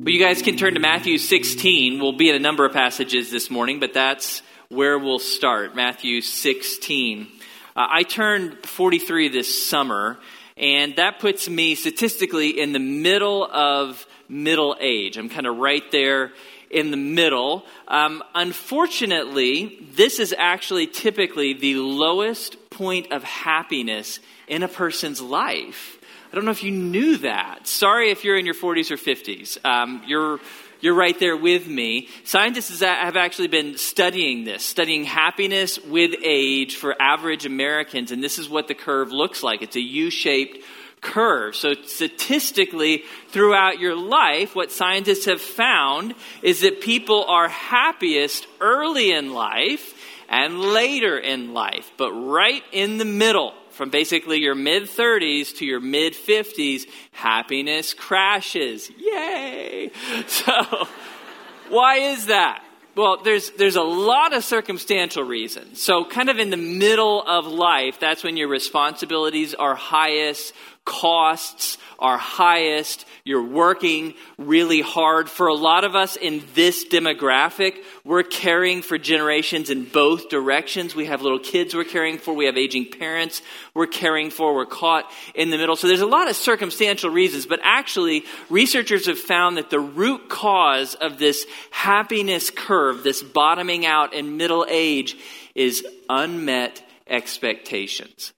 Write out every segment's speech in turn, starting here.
Well, you guys can turn to Matthew 16. We'll be in a number of passages this morning, but that's where we'll start. Matthew 16. Uh, I turned 43 this summer, and that puts me statistically in the middle of middle age. I'm kind of right there in the middle. Um, unfortunately, this is actually typically the lowest point of happiness in a person's life. I don't know if you knew that. Sorry if you're in your 40s or 50s. Um, you're you're right there with me. Scientists have actually been studying this, studying happiness with age for average Americans, and this is what the curve looks like. It's a U shaped curve. So, statistically, throughout your life, what scientists have found is that people are happiest early in life and later in life, but right in the middle from basically your mid 30s to your mid 50s, happiness crashes. Yay! So, why is that? Well, there's, there's a lot of circumstantial reasons. So, kind of in the middle of life, that's when your responsibilities are highest, costs are highest. You're working really hard. For a lot of us in this demographic, we're caring for generations in both directions. We have little kids we're caring for. We have aging parents we're caring for. We're caught in the middle. So there's a lot of circumstantial reasons, but actually, researchers have found that the root cause of this happiness curve, this bottoming out in middle age, is unmet expectations.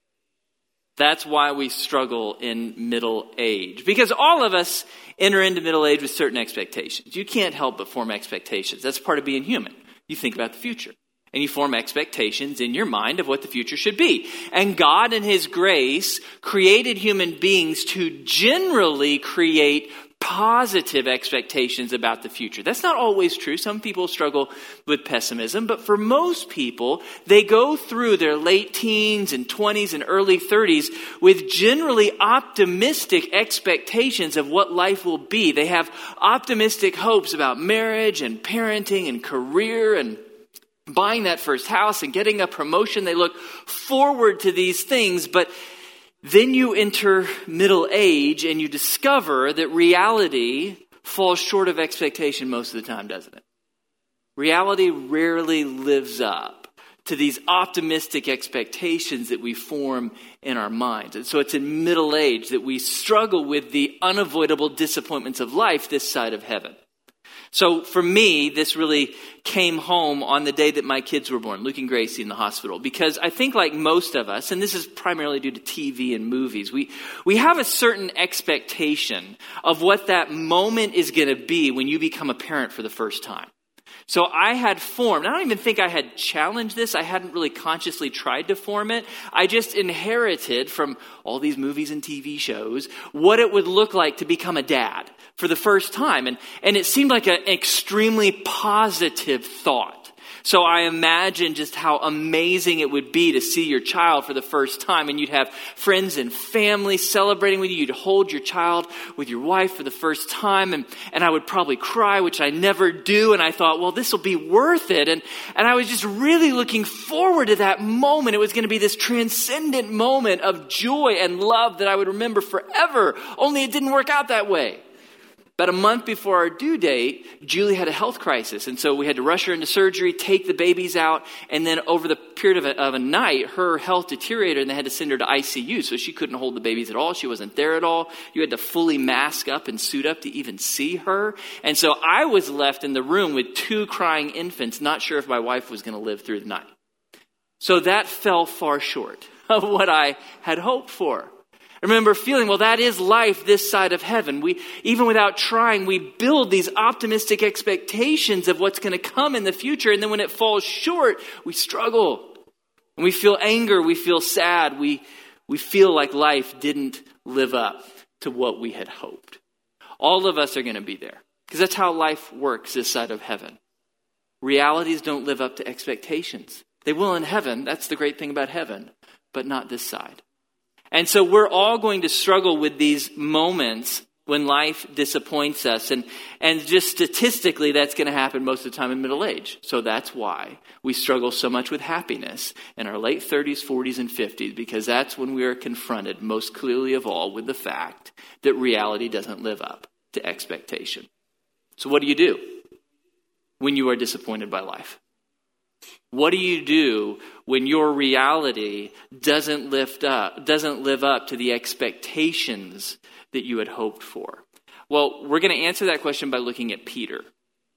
That's why we struggle in middle age. Because all of us enter into middle age with certain expectations. You can't help but form expectations. That's part of being human. You think about the future. And you form expectations in your mind of what the future should be. And God, in His grace, created human beings to generally create positive expectations about the future. That's not always true. Some people struggle with pessimism, but for most people, they go through their late teens and 20s and early 30s with generally optimistic expectations of what life will be. They have optimistic hopes about marriage and parenting and career and buying that first house and getting a promotion. They look forward to these things, but then you enter middle age and you discover that reality falls short of expectation most of the time, doesn't it? Reality rarely lives up to these optimistic expectations that we form in our minds. And so it's in middle age that we struggle with the unavoidable disappointments of life this side of heaven. So for me, this really came home on the day that my kids were born, Luke and Gracie in the hospital, because I think like most of us, and this is primarily due to TV and movies, we, we have a certain expectation of what that moment is going to be when you become a parent for the first time. So I had formed, I don't even think I had challenged this. I hadn't really consciously tried to form it. I just inherited from all these movies and TV shows what it would look like to become a dad for the first time. And, and it seemed like an extremely positive thought. So I imagine just how amazing it would be to see your child for the first time and you'd have friends and family celebrating with you. You'd hold your child with your wife for the first time and, and I would probably cry, which I never do. And I thought, well, this will be worth it. And, and I was just really looking forward to that moment. It was going to be this transcendent moment of joy and love that I would remember forever. Only it didn't work out that way. About a month before our due date, Julie had a health crisis. And so we had to rush her into surgery, take the babies out, and then over the period of a, of a night, her health deteriorated and they had to send her to ICU. So she couldn't hold the babies at all. She wasn't there at all. You had to fully mask up and suit up to even see her. And so I was left in the room with two crying infants, not sure if my wife was going to live through the night. So that fell far short of what I had hoped for. Remember feeling, well, that is life this side of heaven. We, even without trying, we build these optimistic expectations of what's going to come in the future. And then when it falls short, we struggle. And we feel anger. We feel sad. We, we feel like life didn't live up to what we had hoped. All of us are going to be there because that's how life works this side of heaven. Realities don't live up to expectations. They will in heaven. That's the great thing about heaven, but not this side. And so we're all going to struggle with these moments when life disappoints us. And, and just statistically, that's going to happen most of the time in middle age. So that's why we struggle so much with happiness in our late 30s, 40s, and 50s, because that's when we are confronted most clearly of all with the fact that reality doesn't live up to expectation. So, what do you do when you are disappointed by life? What do you do when your reality doesn't lift up, doesn't live up to the expectations that you had hoped for? Well, we're going to answer that question by looking at Peter.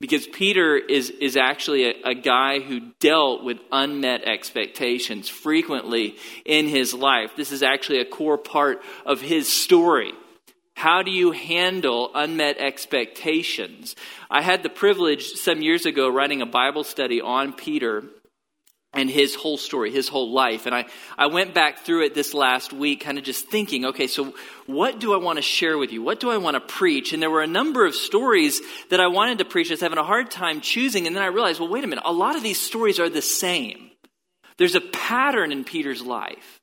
Because Peter is, is actually a, a guy who dealt with unmet expectations frequently in his life. This is actually a core part of his story. How do you handle unmet expectations? I had the privilege some years ago writing a Bible study on Peter and his whole story, his whole life. And I, I went back through it this last week, kind of just thinking, okay, so what do I want to share with you? What do I want to preach? And there were a number of stories that I wanted to preach. I was having a hard time choosing. And then I realized, well, wait a minute, a lot of these stories are the same. There's a pattern in Peter's life.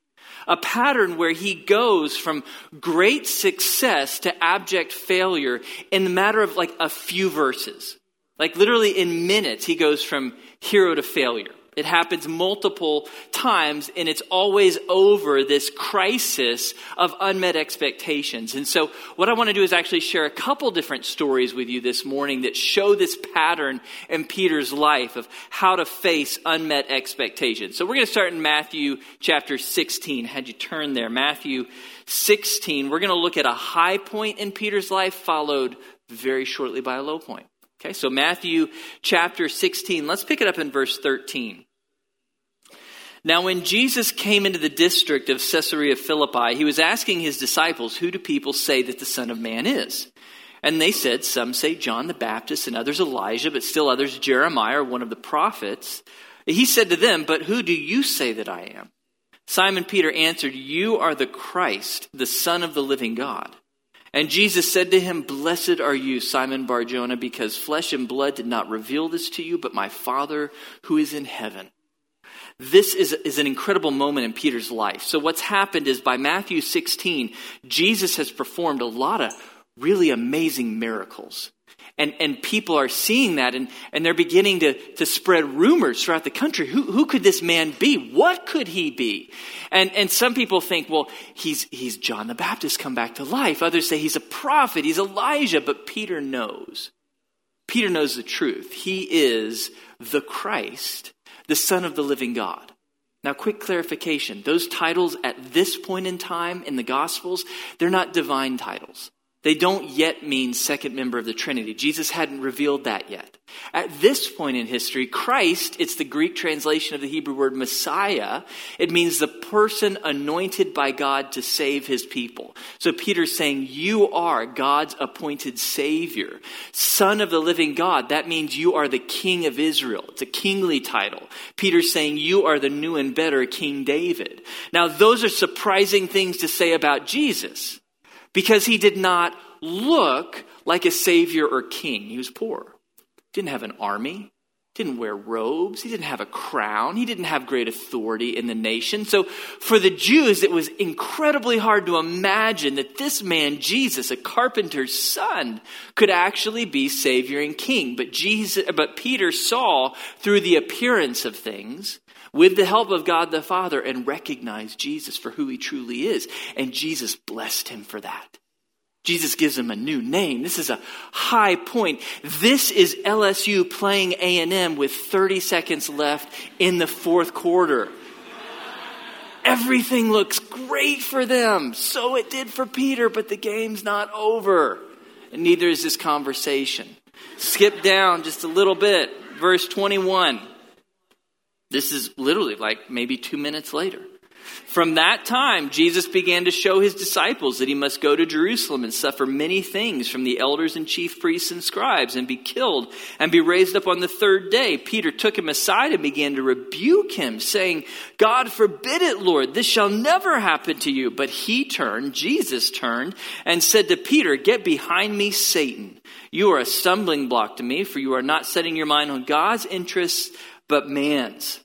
A pattern where he goes from great success to abject failure in the matter of like a few verses. Like literally in minutes, he goes from hero to failure. It happens multiple times, and it's always over this crisis of unmet expectations. And so, what I want to do is actually share a couple different stories with you this morning that show this pattern in Peter's life of how to face unmet expectations. So, we're going to start in Matthew chapter 16. Had you turn there? Matthew 16. We're going to look at a high point in Peter's life, followed very shortly by a low point. Okay, so Matthew chapter 16, let's pick it up in verse 13. Now, when Jesus came into the district of Caesarea Philippi, he was asking his disciples, Who do people say that the Son of Man is? And they said, Some say John the Baptist, and others Elijah, but still others Jeremiah or one of the prophets. He said to them, But who do you say that I am? Simon Peter answered, You are the Christ, the Son of the living God. And Jesus said to him, Blessed are you, Simon Barjona, because flesh and blood did not reveal this to you, but my Father who is in heaven. This is, is an incredible moment in Peter's life. So, what's happened is by Matthew 16, Jesus has performed a lot of really amazing miracles. And, and people are seeing that and, and they're beginning to, to spread rumors throughout the country. Who, who could this man be? What could he be? And, and some people think, well, he's, he's John the Baptist come back to life. Others say he's a prophet, he's Elijah. But Peter knows. Peter knows the truth. He is the Christ, the Son of the living God. Now, quick clarification those titles at this point in time in the Gospels, they're not divine titles. They don't yet mean second member of the Trinity. Jesus hadn't revealed that yet. At this point in history, Christ, it's the Greek translation of the Hebrew word Messiah. It means the person anointed by God to save his people. So Peter's saying, You are God's appointed Savior, Son of the living God. That means you are the King of Israel. It's a kingly title. Peter's saying, You are the new and better King David. Now, those are surprising things to say about Jesus because he did not look like a savior or king. He was poor. Didn't have an army, didn't wear robes, he didn't have a crown, he didn't have great authority in the nation. So for the Jews, it was incredibly hard to imagine that this man, Jesus, a carpenter's son, could actually be savior and king. But Jesus, but Peter saw through the appearance of things with the help of God the Father and recognize Jesus for who he truly is. And Jesus blessed him for that. Jesus gives him a new name. This is a high point. This is LSU playing A&M with 30 seconds left in the fourth quarter. Everything looks great for them. So it did for Peter, but the game's not over. And neither is this conversation. Skip down just a little bit. Verse 21. This is literally like maybe two minutes later. From that time, Jesus began to show his disciples that he must go to Jerusalem and suffer many things from the elders and chief priests and scribes and be killed and be raised up on the third day. Peter took him aside and began to rebuke him, saying, God forbid it, Lord, this shall never happen to you. But he turned, Jesus turned, and said to Peter, Get behind me, Satan. You are a stumbling block to me, for you are not setting your mind on God's interests but man's.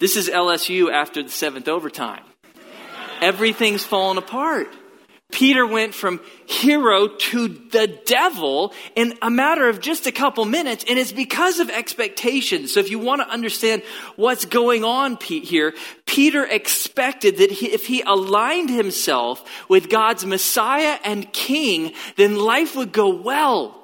This is LSU after the seventh overtime. Everything's fallen apart. Peter went from hero to the devil in a matter of just a couple minutes, and it's because of expectations. So, if you want to understand what's going on here, Peter expected that if he aligned himself with God's Messiah and King, then life would go well.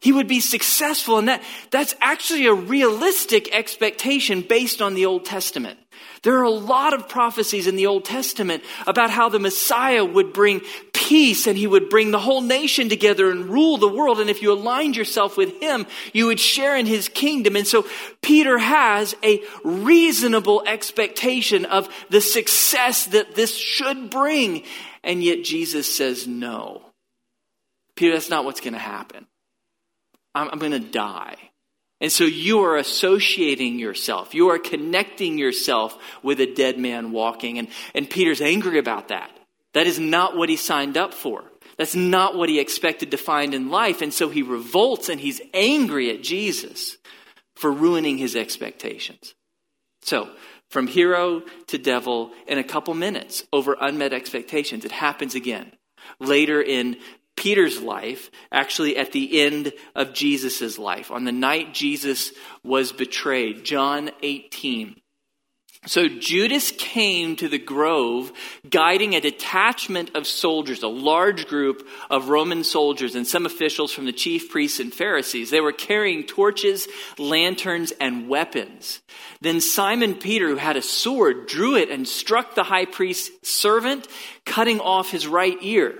He would be successful. And that, that's actually a realistic expectation based on the Old Testament. There are a lot of prophecies in the Old Testament about how the Messiah would bring peace and he would bring the whole nation together and rule the world. And if you aligned yourself with him, you would share in his kingdom. And so Peter has a reasonable expectation of the success that this should bring. And yet Jesus says, no. Peter, that's not what's going to happen. I'm, I'm going to die. And so you are associating yourself. You are connecting yourself with a dead man walking. And, and Peter's angry about that. That is not what he signed up for. That's not what he expected to find in life. And so he revolts and he's angry at Jesus for ruining his expectations. So, from hero to devil in a couple minutes over unmet expectations. It happens again. Later in Peter's life, actually at the end of Jesus' life, on the night Jesus was betrayed, John 18. So Judas came to the grove guiding a detachment of soldiers, a large group of Roman soldiers and some officials from the chief priests and Pharisees. They were carrying torches, lanterns, and weapons. Then Simon Peter, who had a sword, drew it and struck the high priest's servant, cutting off his right ear.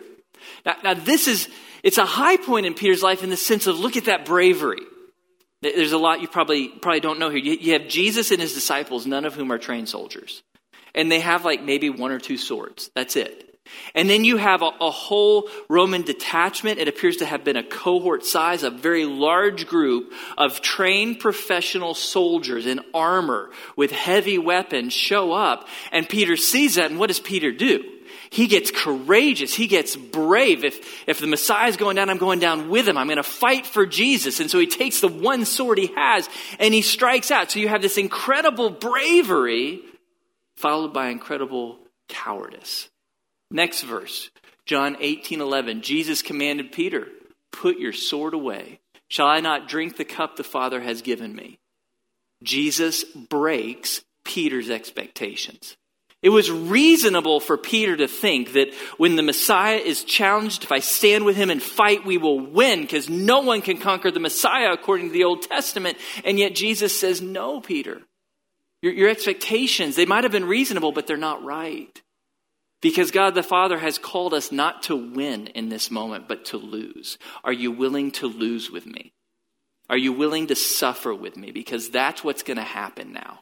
Now, now this is, it's a high point in Peter's life in the sense of look at that bravery. There's a lot you probably, probably don't know here. You have Jesus and his disciples, none of whom are trained soldiers. And they have like maybe one or two swords. That's it. And then you have a, a, whole Roman detachment. It appears to have been a cohort size, a very large group of trained professional soldiers in armor with heavy weapons show up. And Peter sees that. And what does Peter do? He gets courageous. He gets brave. If, if the Messiah is going down, I'm going down with him. I'm going to fight for Jesus. And so he takes the one sword he has and he strikes out. So you have this incredible bravery followed by incredible cowardice. Next verse, John 18 11. Jesus commanded Peter, Put your sword away. Shall I not drink the cup the Father has given me? Jesus breaks Peter's expectations. It was reasonable for Peter to think that when the Messiah is challenged, if I stand with him and fight, we will win because no one can conquer the Messiah according to the Old Testament. And yet Jesus says, No, Peter. Your, your expectations, they might have been reasonable, but they're not right. Because God the Father has called us not to win in this moment, but to lose. Are you willing to lose with me? Are you willing to suffer with me? Because that's what's going to happen now.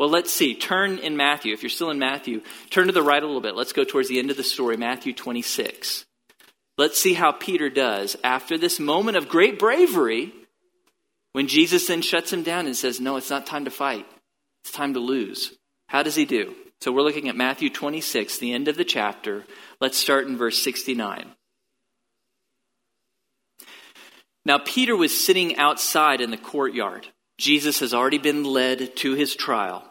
Well, let's see. Turn in Matthew. If you're still in Matthew, turn to the right a little bit. Let's go towards the end of the story, Matthew 26. Let's see how Peter does after this moment of great bravery when Jesus then shuts him down and says, No, it's not time to fight. It's time to lose. How does he do? So we're looking at Matthew 26, the end of the chapter. Let's start in verse 69. Now, Peter was sitting outside in the courtyard. Jesus has already been led to his trial.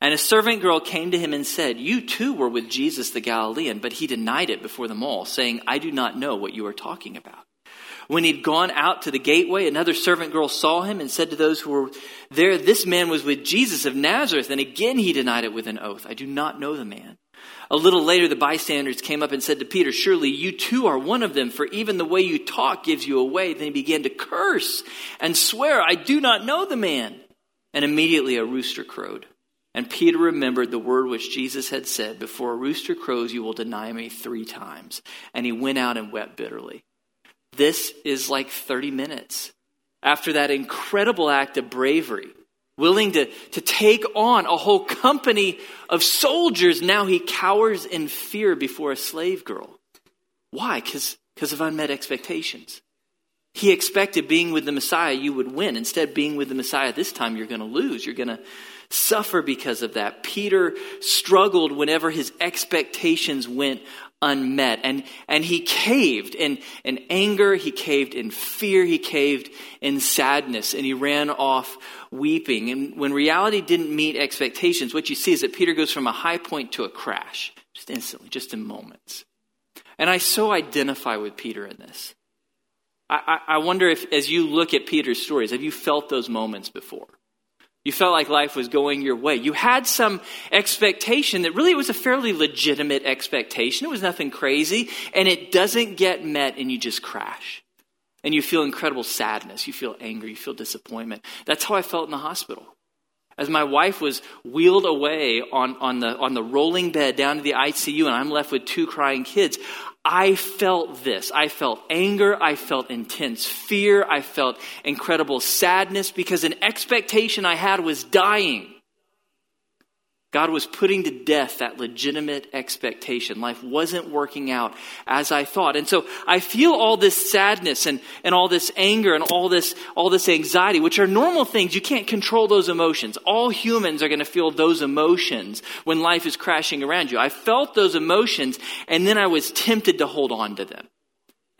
And a servant girl came to him and said, You too were with Jesus the Galilean, but he denied it before them all, saying, I do not know what you are talking about. When he'd gone out to the gateway, another servant girl saw him and said to those who were there, This man was with Jesus of Nazareth. And again he denied it with an oath, I do not know the man. A little later, the bystanders came up and said to Peter, Surely you too are one of them, for even the way you talk gives you away. Then he began to curse and swear, I do not know the man. And immediately a rooster crowed. And Peter remembered the word which Jesus had said, Before a rooster crows, you will deny me three times. And he went out and wept bitterly. This is like 30 minutes after that incredible act of bravery, willing to, to take on a whole company of soldiers. Now he cowers in fear before a slave girl. Why? Because of unmet expectations. He expected being with the Messiah, you would win. Instead, being with the Messiah this time, you're going to lose. You're going to suffer because of that. Peter struggled whenever his expectations went unmet. And, and he caved in, in anger, he caved in fear, he caved in sadness, and he ran off weeping. And when reality didn't meet expectations, what you see is that Peter goes from a high point to a crash, just instantly, just in moments. And I so identify with Peter in this. I, I, I wonder if, as you look at Peter's stories, have you felt those moments before? You felt like life was going your way. You had some expectation that really was a fairly legitimate expectation. It was nothing crazy, and it doesn't get met, and you just crash. And you feel incredible sadness. You feel anger. You feel disappointment. That's how I felt in the hospital. As my wife was wheeled away on, on, the, on the rolling bed down to the ICU, and I'm left with two crying kids, I felt this. I felt anger. I felt intense fear. I felt incredible sadness because an expectation I had was dying. God was putting to death that legitimate expectation. Life wasn't working out as I thought. And so I feel all this sadness and, and all this anger and all this, all this anxiety, which are normal things. You can't control those emotions. All humans are going to feel those emotions when life is crashing around you. I felt those emotions and then I was tempted to hold on to them.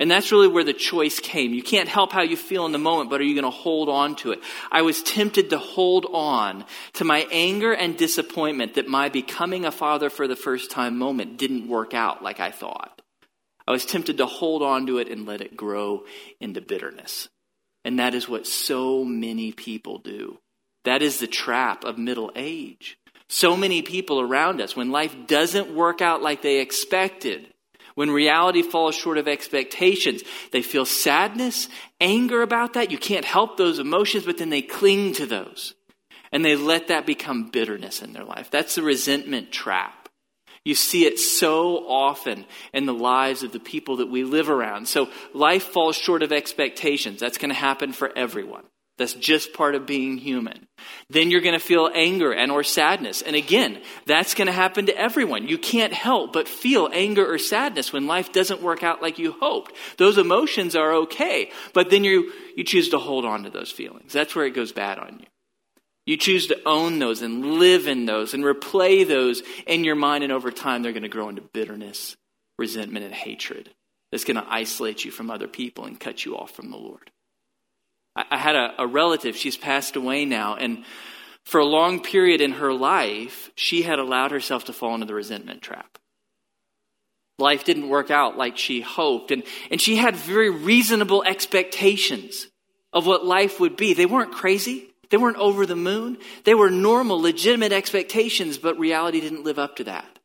And that's really where the choice came. You can't help how you feel in the moment, but are you going to hold on to it? I was tempted to hold on to my anger and disappointment that my becoming a father for the first time moment didn't work out like I thought. I was tempted to hold on to it and let it grow into bitterness. And that is what so many people do. That is the trap of middle age. So many people around us, when life doesn't work out like they expected, when reality falls short of expectations, they feel sadness, anger about that. You can't help those emotions, but then they cling to those. And they let that become bitterness in their life. That's the resentment trap. You see it so often in the lives of the people that we live around. So life falls short of expectations. That's going to happen for everyone. That's just part of being human. Then you're going to feel anger and or sadness. And again, that's going to happen to everyone. You can't help but feel anger or sadness when life doesn't work out like you hoped. Those emotions are okay, but then you you choose to hold on to those feelings. That's where it goes bad on you. You choose to own those and live in those and replay those in your mind and over time they're going to grow into bitterness, resentment and hatred. That's going to isolate you from other people and cut you off from the Lord. I had a, a relative, she's passed away now, and for a long period in her life, she had allowed herself to fall into the resentment trap. Life didn't work out like she hoped, and, and she had very reasonable expectations of what life would be. They weren't crazy, they weren't over the moon, they were normal, legitimate expectations, but reality didn't live up to that.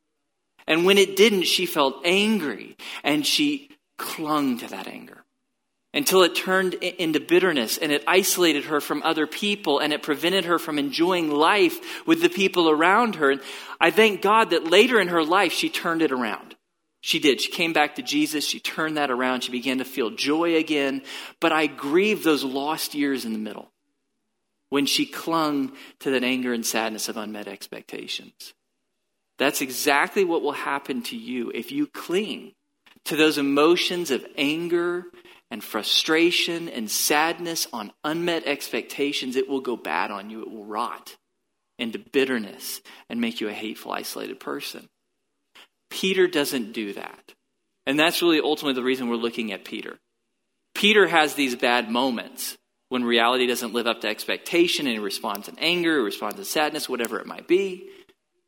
And when it didn't, she felt angry, and she clung to that anger until it turned into bitterness and it isolated her from other people and it prevented her from enjoying life with the people around her. And I thank God that later in her life, she turned it around. She did. She came back to Jesus. She turned that around. She began to feel joy again. But I grieve those lost years in the middle when she clung to that anger and sadness of unmet expectations. That's exactly what will happen to you if you cling to those emotions of anger and frustration and sadness on unmet expectations, it will go bad on you. It will rot into bitterness and make you a hateful, isolated person. Peter doesn't do that. And that's really ultimately the reason we're looking at Peter. Peter has these bad moments when reality doesn't live up to expectation and he responds in anger, he responds in sadness, whatever it might be,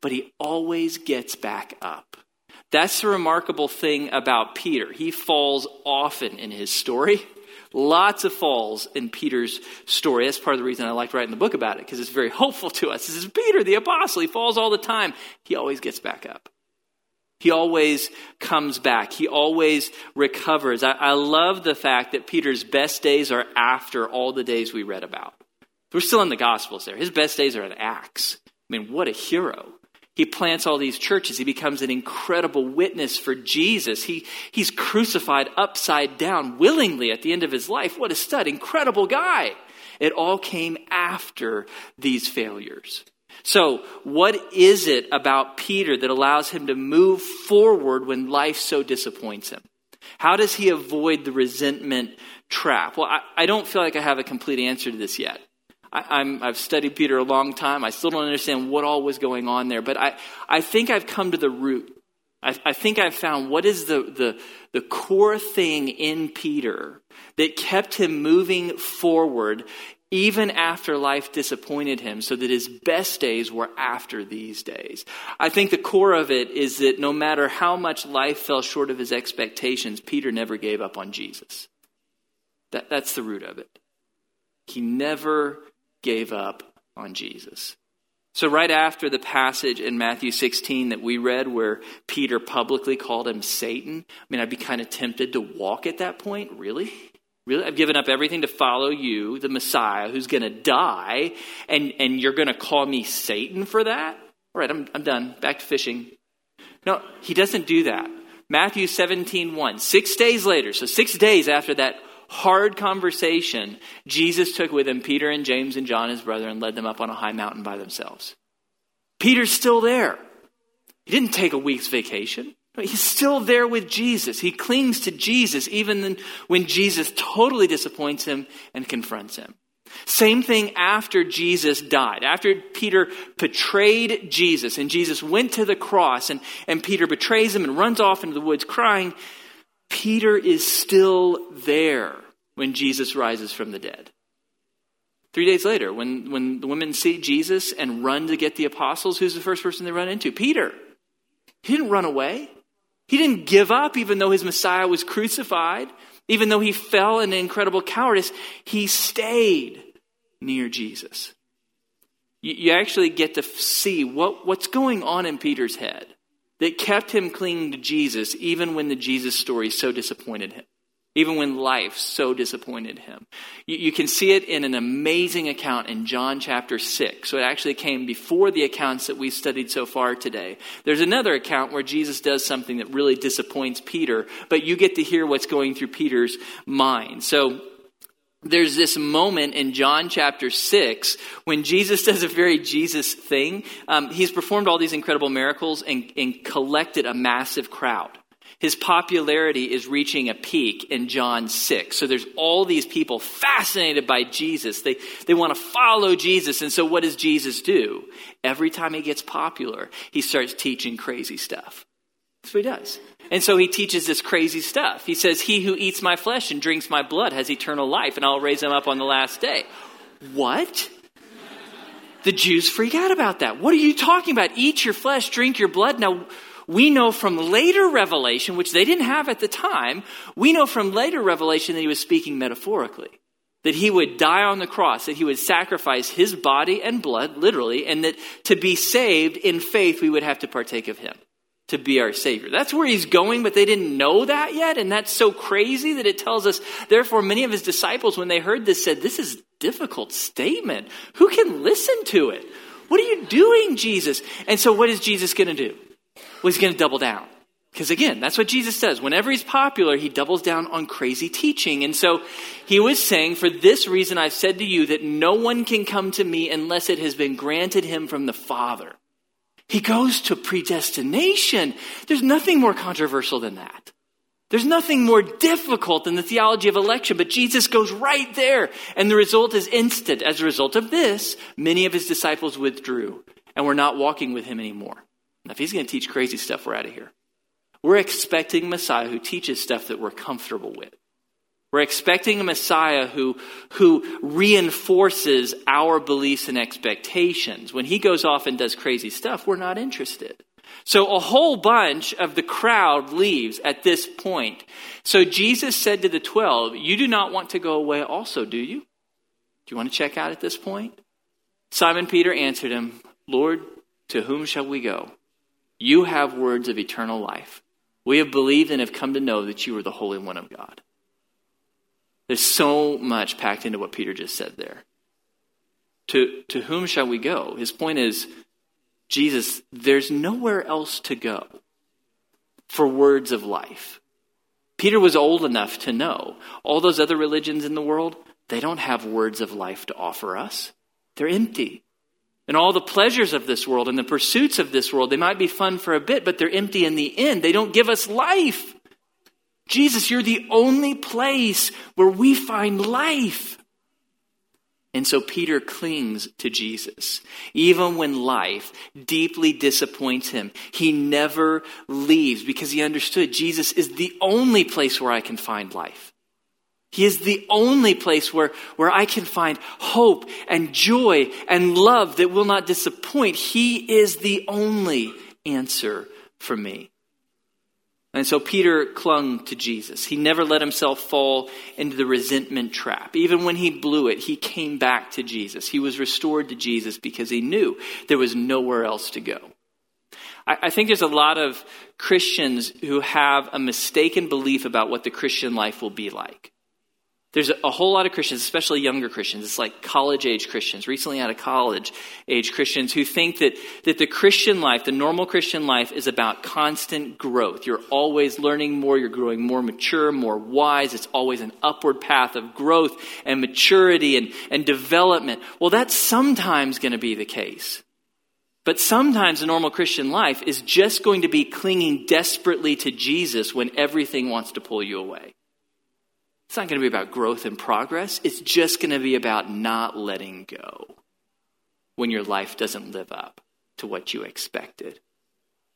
but he always gets back up. That's the remarkable thing about Peter. He falls often in his story. Lots of falls in Peter's story. That's part of the reason I liked writing the book about it, because it's very hopeful to us. This is Peter, the apostle. He falls all the time. He always gets back up. He always comes back. He always recovers. I, I love the fact that Peter's best days are after all the days we read about. We're still in the Gospels there. His best days are in Acts. I mean, what a hero. He plants all these churches. He becomes an incredible witness for Jesus. He, he's crucified upside down willingly at the end of his life. What a stud, incredible guy. It all came after these failures. So, what is it about Peter that allows him to move forward when life so disappoints him? How does he avoid the resentment trap? Well, I, I don't feel like I have a complete answer to this yet. I, have studied Peter a long time. I still don't understand what all was going on there, but I, I think I've come to the root. I, I think I've found what is the, the, the core thing in Peter that kept him moving forward even after life disappointed him, so that his best days were after these days. I think the core of it is that no matter how much life fell short of his expectations, Peter never gave up on Jesus. That, that's the root of it. He never gave up on Jesus. So, right after the passage in Matthew 16 that we read, where Peter publicly called him Satan, I mean, I'd be kind of tempted to walk at that point. Really? Really? I've given up everything to follow you, the Messiah, who's going to die, and, and you're going to call me Satan for that? All right, I'm, I'm done. Back to fishing. No, he doesn't do that. Matthew 17, 1. Six days later, so six days after that hard conversation, Jesus took with him Peter and James and John, his brother, and led them up on a high mountain by themselves. Peter's still there. He didn't take a week's vacation. He's still there with Jesus. He clings to Jesus even when Jesus totally disappoints him and confronts him. Same thing after Jesus died. After Peter betrayed Jesus and Jesus went to the cross and, and Peter betrays him and runs off into the woods crying, Peter is still there when Jesus rises from the dead. Three days later, when, when the women see Jesus and run to get the apostles, who's the first person they run into? Peter. He didn't run away. He didn't give up even though his Messiah was crucified, even though he fell in incredible cowardice. He stayed near Jesus. You, you actually get to see what, what's going on in Peter's head that kept him clinging to Jesus even when the Jesus story so disappointed him, even when life so disappointed him. You, you, can see it in an amazing account in John chapter 6. So it actually came before the accounts that we've studied so far today. There's another account where Jesus does something that really disappoints Peter, but you get to hear what's going through Peter's mind. So there's this moment in John chapter 6 when Jesus does a very Jesus thing. Um, he's performed all these incredible miracles and, and collected a massive crowd. His popularity is reaching a peak in John 6. So there's all these people fascinated by Jesus. They, they want to follow Jesus. And so what does Jesus do? Every time he gets popular, he starts teaching crazy stuff. That's what he does. And so he teaches this crazy stuff. He says, He who eats my flesh and drinks my blood has eternal life, and I'll raise him up on the last day. What? The Jews freak out about that. What are you talking about? Eat your flesh, drink your blood. Now, we know from later revelation, which they didn't have at the time, we know from later revelation that he was speaking metaphorically. That he would die on the cross, that he would sacrifice his body and blood, literally, and that to be saved in faith, we would have to partake of him to be our Savior. That's where he's going, but they didn't know that yet. And that's so crazy that it tells us, therefore, many of his disciples, when they heard this, said, This is difficult statement. Who can listen to it? What are you doing, Jesus? And so, what is Jesus going to do? Well, he's going to double down. Because again, that's what Jesus does. Whenever he's popular, he doubles down on crazy teaching. And so he was saying, For this reason I've said to you that no one can come to me unless it has been granted him from the Father. He goes to predestination. There's nothing more controversial than that. There's nothing more difficult than the theology of election, but Jesus goes right there, and the result is instant. As a result of this, many of his disciples withdrew and were not walking with him anymore. Now, if he's going to teach crazy stuff, we're out of here. We're expecting Messiah who teaches stuff that we're comfortable with. We're expecting a Messiah who, who reinforces our beliefs and expectations. When he goes off and does crazy stuff, we're not interested. So a whole bunch of the crowd leaves at this point. So Jesus said to the twelve, You do not want to go away also, do you? Do you want to check out at this point? Simon Peter answered him, Lord, to whom shall we go? You have words of eternal life. We have believed and have come to know that you are the Holy One of God. There's so much packed into what Peter just said there. To, to whom shall we go? His point is, Jesus, there's nowhere else to go for words of life. Peter was old enough to know all those other religions in the world, they don't have words of life to offer us. They're empty. And all the pleasures of this world and the pursuits of this world, they might be fun for a bit, but they're empty in the end. They don't give us life. Jesus, you're the only place where we find life. And so Peter clings to Jesus. Even when life deeply disappoints him, he never leaves because he understood Jesus is the only place where I can find life. He is the only place where, where I can find hope and joy and love that will not disappoint. He is the only answer for me. And so Peter clung to Jesus. He never let himself fall into the resentment trap. Even when he blew it, he came back to Jesus. He was restored to Jesus because he knew there was nowhere else to go. I, think there's a lot of Christians who have a mistaken belief about what the Christian life will be like. There's a, whole lot of Christians, especially younger Christians. It's like college age Christians, recently out of college age Christians, who think that, that the Christian life, the normal Christian life, is about constant growth. You're always learning more, you're growing more mature, more wise. It's always an upward path of growth and maturity and, and development. Well, that's sometimes going to be the case. But sometimes the normal Christian life is just going to be clinging desperately to Jesus when everything wants to pull you away. It's not going to be about growth and progress. It's just going to be about not letting go when your life doesn't live up to what you expected.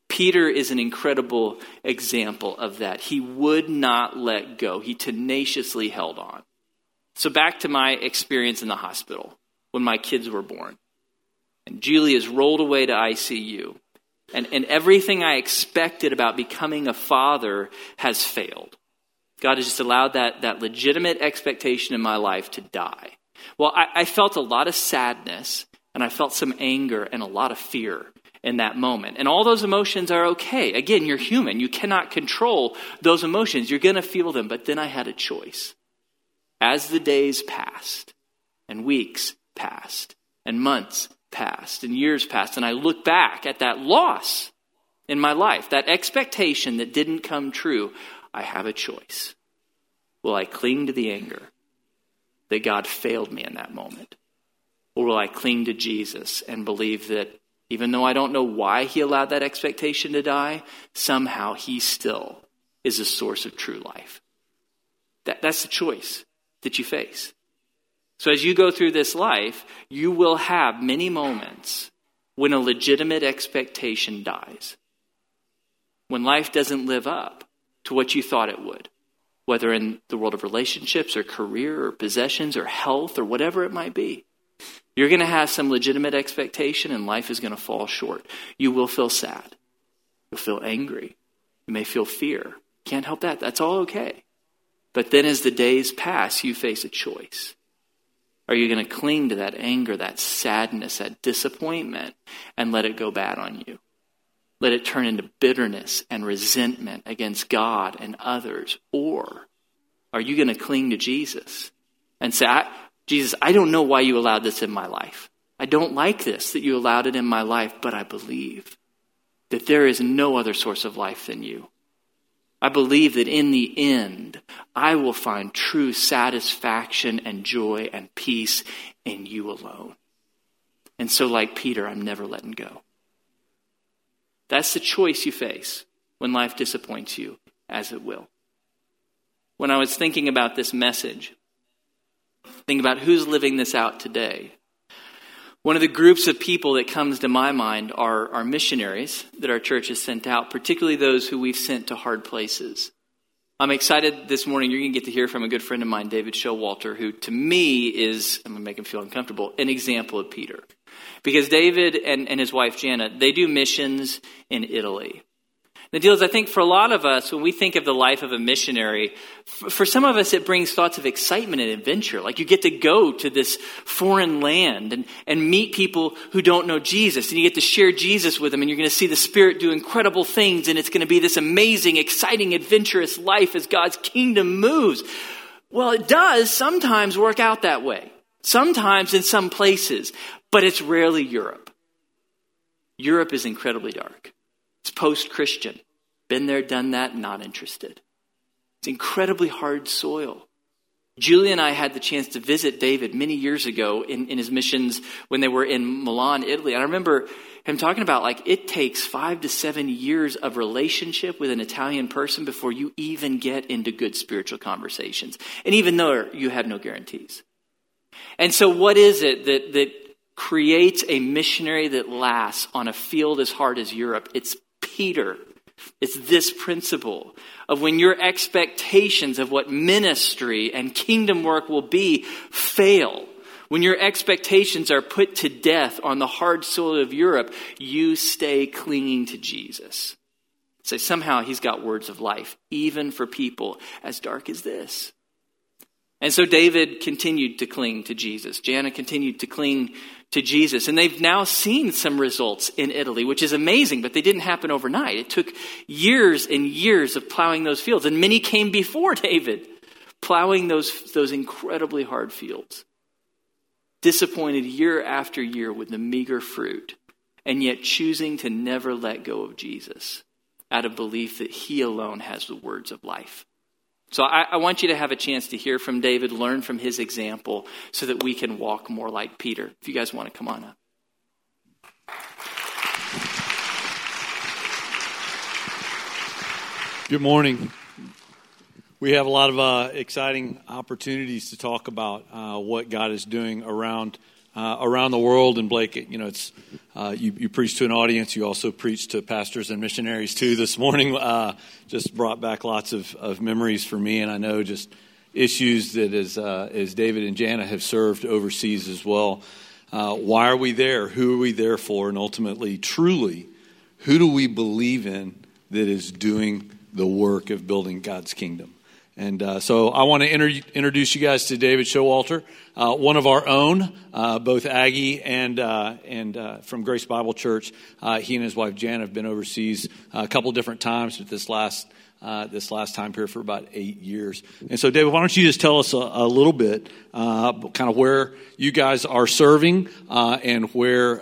Peter is an incredible example of that. He would not let go, he tenaciously held on. So, back to my experience in the hospital when my kids were born. And Julie is rolled away to ICU. And, and everything I expected about becoming a father has failed. God has just allowed that, that legitimate expectation in my life to die. Well, I, I felt a lot of sadness and I felt some anger and a lot of fear in that moment. And all those emotions are okay. Again, you're human. You cannot control those emotions. You're going to feel them. But then I had a choice. As the days passed, and weeks passed, and months passed, and years passed, and I look back at that loss in my life, that expectation that didn't come true, I have a choice. Will I cling to the anger that God failed me in that moment? Or will I cling to Jesus and believe that even though I don't know why he allowed that expectation to die, somehow he still is a source of true life? That, that's the choice that you face. So as you go through this life, you will have many moments when a legitimate expectation dies. When life doesn't live up to what you thought it would, whether in the world of relationships or career or possessions or health or whatever it might be. You're going to have some legitimate expectation and life is going to fall short. You will feel sad. You'll feel angry. You may feel fear. Can't help that. That's all okay. But then as the days pass, you face a choice. Are you going to cling to that anger, that sadness, that disappointment, and let it go bad on you? Let it turn into bitterness and resentment against God and others? Or are you going to cling to Jesus and say, I, Jesus, I don't know why you allowed this in my life. I don't like this that you allowed it in my life, but I believe that there is no other source of life than you. I believe that in the end, I will find true satisfaction and joy and peace in you alone. And so, like Peter, I'm never letting go. That's the choice you face when life disappoints you, as it will. When I was thinking about this message, think about who's living this out today. One of the groups of people that comes to my mind are, are missionaries that our church has sent out, particularly those who we've sent to hard places. I'm excited this morning. You're going to get to hear from a good friend of mine, David Showalter, who to me is, I'm going to make him feel uncomfortable, an example of Peter. Because David and, and his wife Janet, they do missions in Italy. The deal is, I think for a lot of us, when we think of the life of a missionary, for some of us, it brings thoughts of excitement and adventure. Like you get to go to this foreign land and, and meet people who don't know Jesus, and you get to share Jesus with them, and you're going to see the Spirit do incredible things, and it's going to be this amazing, exciting, adventurous life as God's kingdom moves. Well, it does sometimes work out that way. Sometimes in some places but it's rarely Europe. Europe is incredibly dark. It's post Christian. Been there, done that, not interested. It's incredibly hard soil. Julie and I had the chance to visit David many years ago in, in his missions when they were in Milan, Italy. And I remember him talking about like it takes five to seven years of relationship with an Italian person before you even get into good spiritual conversations. And even though you have no guarantees. And so what is it that, that creates a missionary that lasts on a field as hard as Europe. It's Peter. It's this principle of when your expectations of what ministry and kingdom work will be fail. When your expectations are put to death on the hard soil of Europe, you stay clinging to Jesus. Say so somehow he's got words of life, even for people as dark as this. And so David continued to cling to Jesus. Jana continued to cling to Jesus. And they've now seen some results in Italy, which is amazing, but they didn't happen overnight. It took years and years of plowing those fields. And many came before David plowing those, those incredibly hard fields, disappointed year after year with the meager fruit, and yet choosing to never let go of Jesus out of belief that he alone has the words of life. So I, I, want you to have a chance to hear from David, learn from his example, so that we can walk more like Peter. If you guys want to come on up. Good morning. We have a lot of uh, exciting opportunities to talk about uh, what God is doing around uh, around the world. And Blake, you know, it's uh, you, you preach to an audience. You also preach to pastors and missionaries too. This morning, uh, just brought back lots of, of memories for me, and I know just issues that as uh, as David and Jana have served overseas as well. Uh, why are we there? Who are we there for? And ultimately, truly, who do we believe in that is doing the work of building God's kingdom? And uh, so I want to inter- introduce you guys to David Showalter, uh, one of our own, uh, both Aggie and, uh, and uh, from Grace Bible Church. Uh, he and his wife Jan have been overseas a couple different times, but this last, this last time here for about eight years. And so, David, why don't you just tell us a, a little bit kind of where you guys are serving and where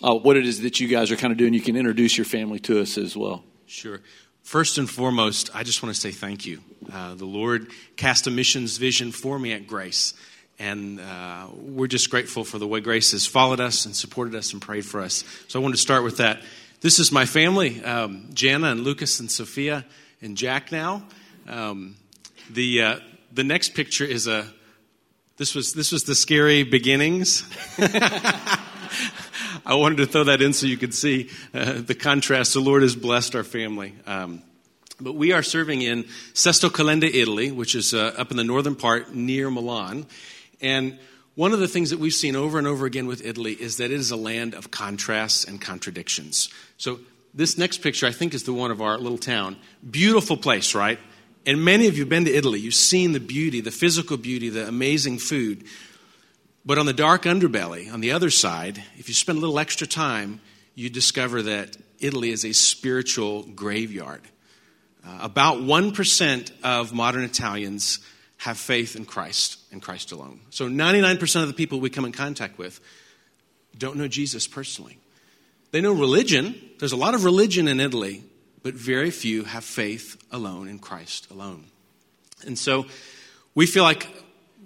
what it is that you guys are kind of doing? You can introduce your family to us as well. Sure. First and foremost, I just want to say thank you. Uh, the Lord cast a missions vision for me at Grace, and uh, we're just grateful for the way Grace has followed us and supported us and prayed for us. So I wanted to start with that. This is my family um, Jana and Lucas and Sophia and Jack now. Um, the, uh, the next picture is a this was this was the scary beginnings. I wanted to throw that in so you could see uh, the contrast. The Lord has blessed our family. Um, but we are serving in Sesto Calende, Italy, which is uh, up in the northern part near Milan. And one of the things that we've seen over and over again with Italy is that it is a land of contrasts and contradictions. So this next picture, I think, is the one of our little town. Beautiful place, right? And many of you have been to Italy. You've seen the beauty, the physical beauty, the amazing food. But on the dark underbelly, on the other side, if you spend a little extra time, you discover that Italy is a spiritual graveyard. Uh, about 1% of modern Italians have faith in Christ and Christ alone. So 99% of the people we come in contact with don't know Jesus personally. They know religion. There's a lot of religion in Italy, but very few have faith alone in Christ alone. And so we feel like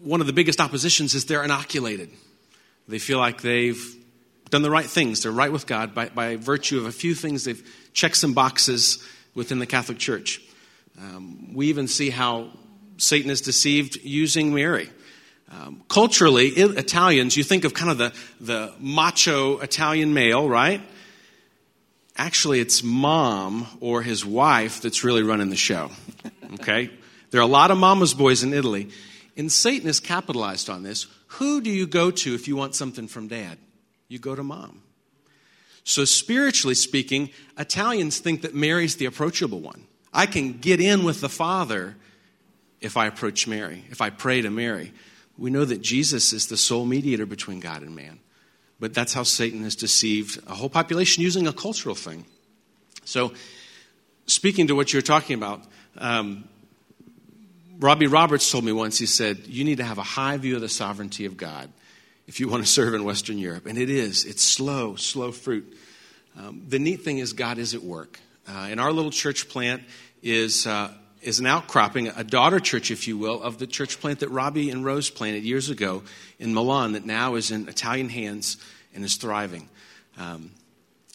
one of the biggest oppositions is they're inoculated. They feel like they've done the right things. They're right with God by, by virtue of a few things. They've checked some boxes within the Catholic Church. Um, we even see how Satan is deceived using Mary. Um, culturally, Italians, you think of kind of the, the macho Italian male, right? Actually, it's mom or his wife that's really running the show. Okay? There are a lot of mama's boys in Italy. And Satan has capitalized on this. Who do you go to if you want something from dad? You go to mom. So, spiritually speaking, Italians think that Mary's the approachable one. I can get in with the Father if I approach Mary, if I pray to Mary. We know that Jesus is the sole mediator between God and man. But that's how Satan has deceived a whole population using a cultural thing. So, speaking to what you're talking about, um, Robbie Roberts told me once, he said, You need to have a high view of the sovereignty of God if you want to serve in Western Europe. And it is, it's slow, slow fruit. Um, the neat thing is, God is at work. Uh, and our little church plant is, uh, is an outcropping, a daughter church, if you will, of the church plant that Robbie and Rose planted years ago in Milan that now is in Italian hands and is thriving. Um,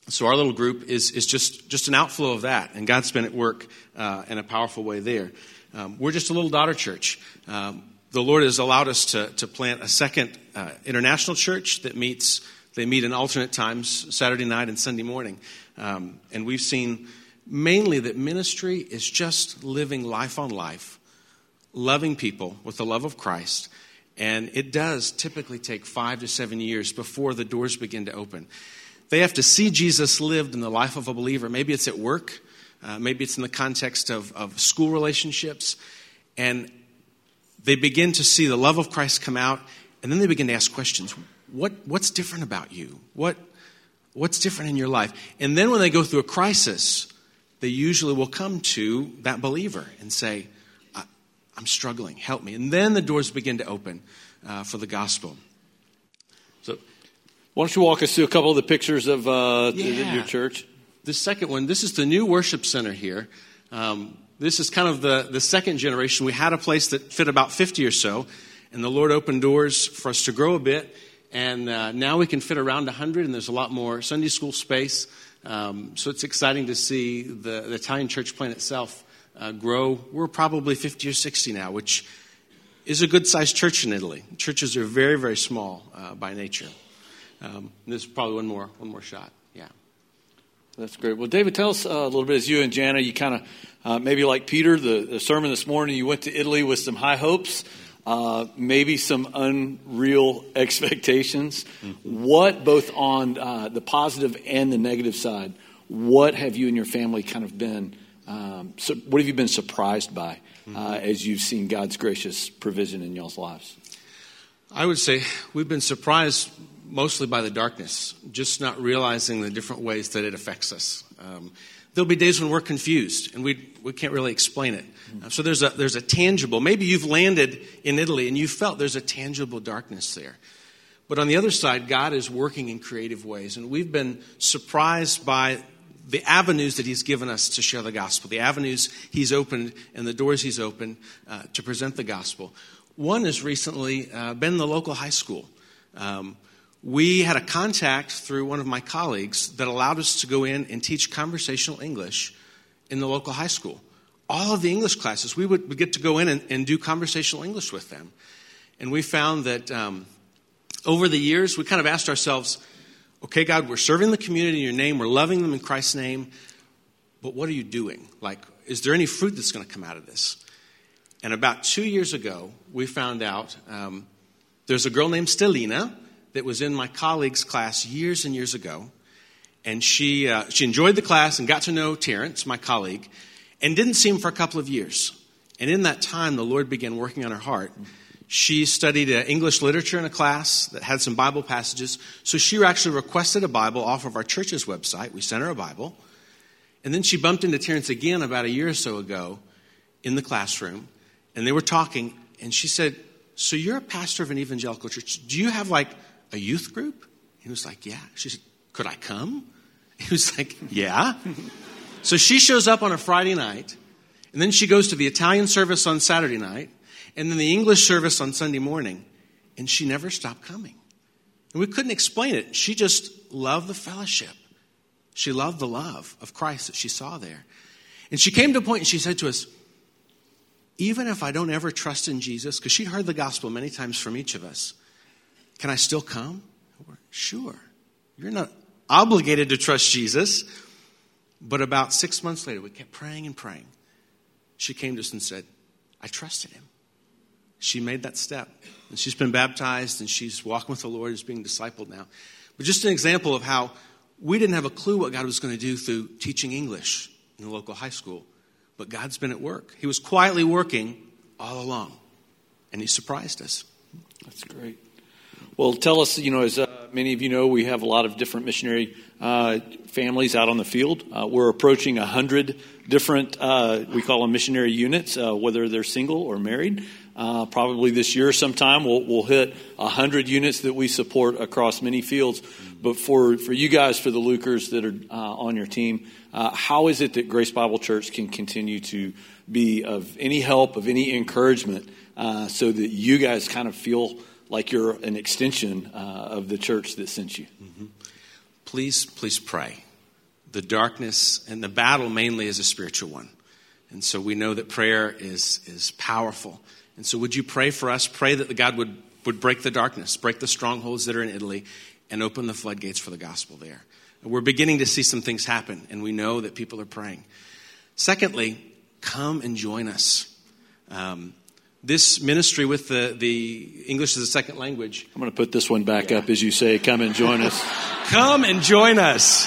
so our little group is, is just, just an outflow of that, and God's been at work uh, in a powerful way there. Um, we're just a little daughter church. Um, the Lord has allowed us to, to plant a second uh, international church that meets, they meet in alternate times, Saturday night and Sunday morning. Um, and we've seen mainly that ministry is just living life on life, loving people with the love of Christ. And it does typically take five to seven years before the doors begin to open. They have to see Jesus lived in the life of a believer. Maybe it's at work, uh, maybe it's in the context of, of school relationships. And they begin to see the love of Christ come out, and then they begin to ask questions. What, what's different about you? What, what's different in your life? And then when they go through a crisis, they usually will come to that believer and say, I, I'm struggling. Help me. And then the doors begin to open uh, for the gospel. So, why don't you walk us through a couple of the pictures of uh, Yeah. your church? The second one, this is the new worship center here. Um, this is kind of the, the second generation. We had a place that fit about 50 or so, and the Lord opened doors for us to grow a bit. And uh, now we can fit around 100, and there's a lot more Sunday school space. Um, so it's exciting to see the, the Italian church plant itself uh, grow. We're probably 50 or 60 now, which is a good sized church in Italy. Churches are very, very small uh, by nature. Um, is probably one more, one more shot. That's great. Well, David, tell us uh, a little bit as you and Jana, you kind of, uh, maybe like Peter, the, the sermon this morning, you went to Italy with some high hopes, uh, maybe some unreal expectations. What, both on uh, the positive and the negative side, what have you and your family kind of been, um, so what have you been surprised by uh, as you've seen God's gracious provision in y'all's lives? I would say we've been surprised mostly by the darkness, just not realizing the different ways that it affects us. Um, there'll be days when we're confused and we, we can't really explain it. Uh, so there's a, there's a tangible, maybe you've landed in Italy and you felt there's a tangible darkness there. But on the other side, God is working in creative ways. And we've been surprised by the avenues that He's given us to share the gospel, the avenues He's opened and the doors He's opened uh, to present the gospel. One has recently uh, been the local high school. Um, we had a contact through one of my colleagues that allowed us to go in and teach conversational English in the local high school. All of the English classes, we would get to go in and, and do conversational English with them. And we found that um, over the years, we kind of asked ourselves, okay, God, we're serving the community in your name, we're loving them in Christ's name, but what are you doing? Like, is there any fruit that's going to come out of this? And about two years ago, we found out um, there's a girl named Stelina that was in my colleague's class years and years ago. And she, uh, she enjoyed the class and got to know Terrence, my colleague, and didn't see him for a couple of years. And in that time, the Lord began working on her heart. She studied uh, English literature in a class that had some Bible passages. So she actually requested a Bible off of our church's website. We sent her a Bible. And then she bumped into Terrence again about a year or so ago in the classroom. And they were talking. And she said, So you're a pastor of an evangelical church. Do you have like a youth group? He was like, Yeah. She said, Could I come? He was like, Yeah. so she shows up on a Friday night. And then she goes to the Italian service on Saturday night and then the English service on Sunday morning, and she never stopped coming. And we couldn't explain it. She just loved the fellowship. She loved the love of Christ that she saw there. And she came to a point and she said to us, even if I don't ever trust in Jesus, because she heard the gospel many times from each of us, can I still come? Sure. You're not obligated to trust Jesus. But about six months later, we kept praying and praying. She came to us and said, I trusted him she made that step. And she's been baptized and she's walking with the Lord, and is being discipled now. But just an example of how we didn't have a clue what God was going to do through teaching English in the local high school. But God's been at work. He was quietly working all along. And He surprised us. That's great. Well, tell us, you know, as uh, many of you know, we have a lot of different missionary uh, families out on the field. Uh, we're approaching 100 different, uh, we call them missionary units, uh, whether they're single or married. Uh, probably this year sometime we'll, we'll hit 100 units that we support across many fields. But for, for you guys, for the Lukers that are on your team, how is it that Grace Bible Church can continue to be of any help, of any encouragement, so that you guys kind of feel like you're an extension uh, of the church that sent you. Mm-hmm. Please, please pray. The darkness and the battle mainly is a spiritual one. And so we know that prayer is, is powerful. And so would you pray for us? Pray that the God would, would break the darkness, break the strongholds that are in Italy, and open the floodgates for the gospel there. And we're beginning to see some things happen, and we know that people are praying. Secondly, come and join us. Um, this ministry with the, the English as a second language. I'm going to put this one back yeah. up as you say, come and join us. come and join us.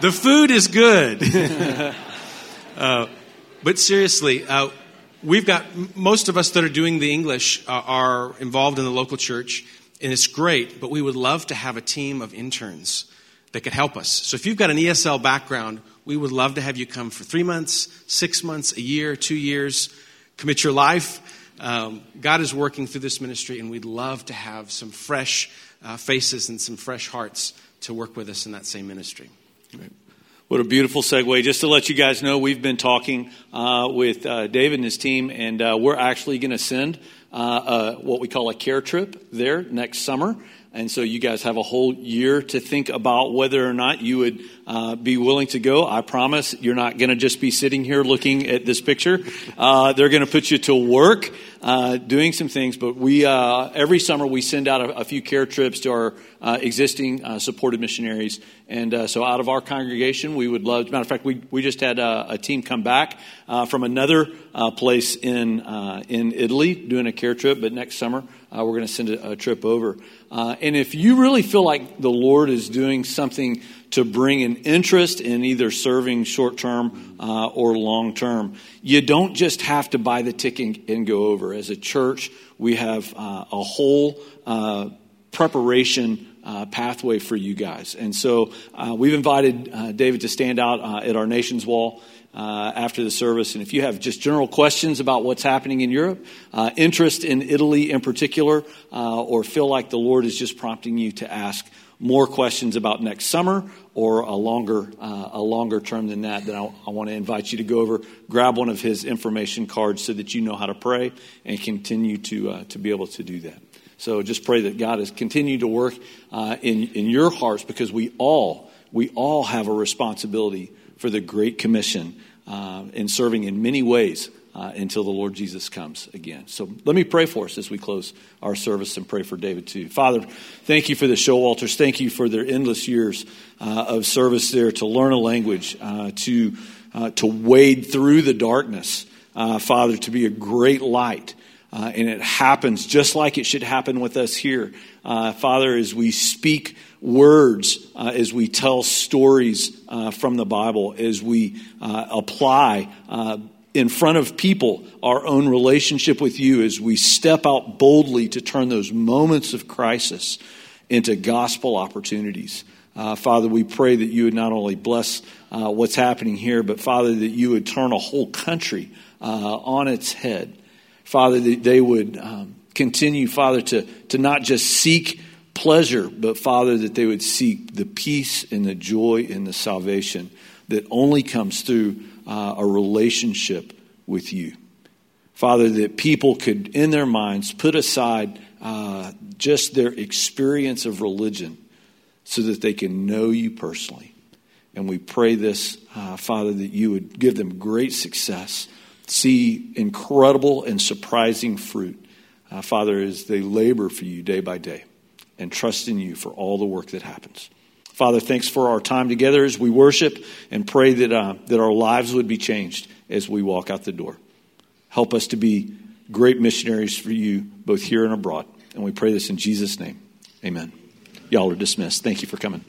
the food is good. uh, but seriously, uh, we've got most of us that are doing the English uh, are involved in the local church, and it's great, but we would love to have a team of interns that could help us. So if you've got an ESL background, we would love to have you come for three months, six months, a year, two years commit your life. Um, God is working through this ministry, and we'd love to have some fresh uh, faces and some fresh hearts to work with us in that same ministry. Right. What a beautiful segue. Just to let you guys know, we've been talking uh, with uh, David and his team, and uh, we're actually going to send uh, what we call a care trip there next summer. And so you guys have a whole year to think about whether or not you would uh, be willing to go. I promise you're not going to just be sitting here looking at this picture. Uh, they're going to put you to work uh, doing some things. But we uh, every summer we send out a, a few care trips to our uh, existing uh, supported missionaries. And so out of our congregation, we would love. Matter of fact, we we just had a, a team come back from another place in in Italy doing a care trip. But next summer we're going to send a, a trip over. And if you really feel like the Lord is doing something to bring an interest in either serving short term uh, or long term, you don't just have to buy the ticket and go over. As a church, we have uh, a whole uh, preparation uh, pathway for you guys. And so uh, we've invited uh, David to stand out uh, at our nation's wall uh, after the service. And if you have just general questions about what's happening in Europe, interest in Italy in particular, or feel like the Lord is just prompting you to ask more questions about next summer or a longer, uh, a longer term than that, then I, I want to invite you to go over, grab one of his information cards so that you know how to pray and continue to, uh, to be able to do that. So just pray that God has continued to work uh, in, in your hearts because we all, we all have a responsibility for the Great Commission uh, in serving in many ways uh, until the Lord Jesus comes again. So let me pray for us as we close our service and pray for David too. Father, thank you for the Showalters. Thank you for their endless years uh, of service there to learn a language, uh, to, uh, to wade through the darkness, uh, Father, to be a great light. Uh, and it happens just like it should happen with us here. Father, as we speak words as we tell stories from the Bible, as we apply in front of people our own relationship with you, as we step out boldly to turn those moments of crisis into gospel opportunities. Uh, Father, we pray that you would not only bless uh, what's happening here, but Father, that you would turn a whole country on its head. Father, that they would um, continue, Father, to, to not just seek pleasure, but Father, that they would seek the peace and the joy and the salvation that only comes through uh, a relationship with you. Father, that people could, in their minds, put aside uh, just their experience of religion so that they can know you personally. And we pray this, uh, Father, that you would give them great success, see incredible and surprising fruit, uh, Father, as they labor for you day by day and trust in you for all the work that happens. Father, thanks for our time together as we worship and pray that, uh, that our lives would be changed as we walk out the door. Help us to be great missionaries for you, both here and abroad. And we pray this in Jesus' name. Amen. Y'all are dismissed. Thank you for coming.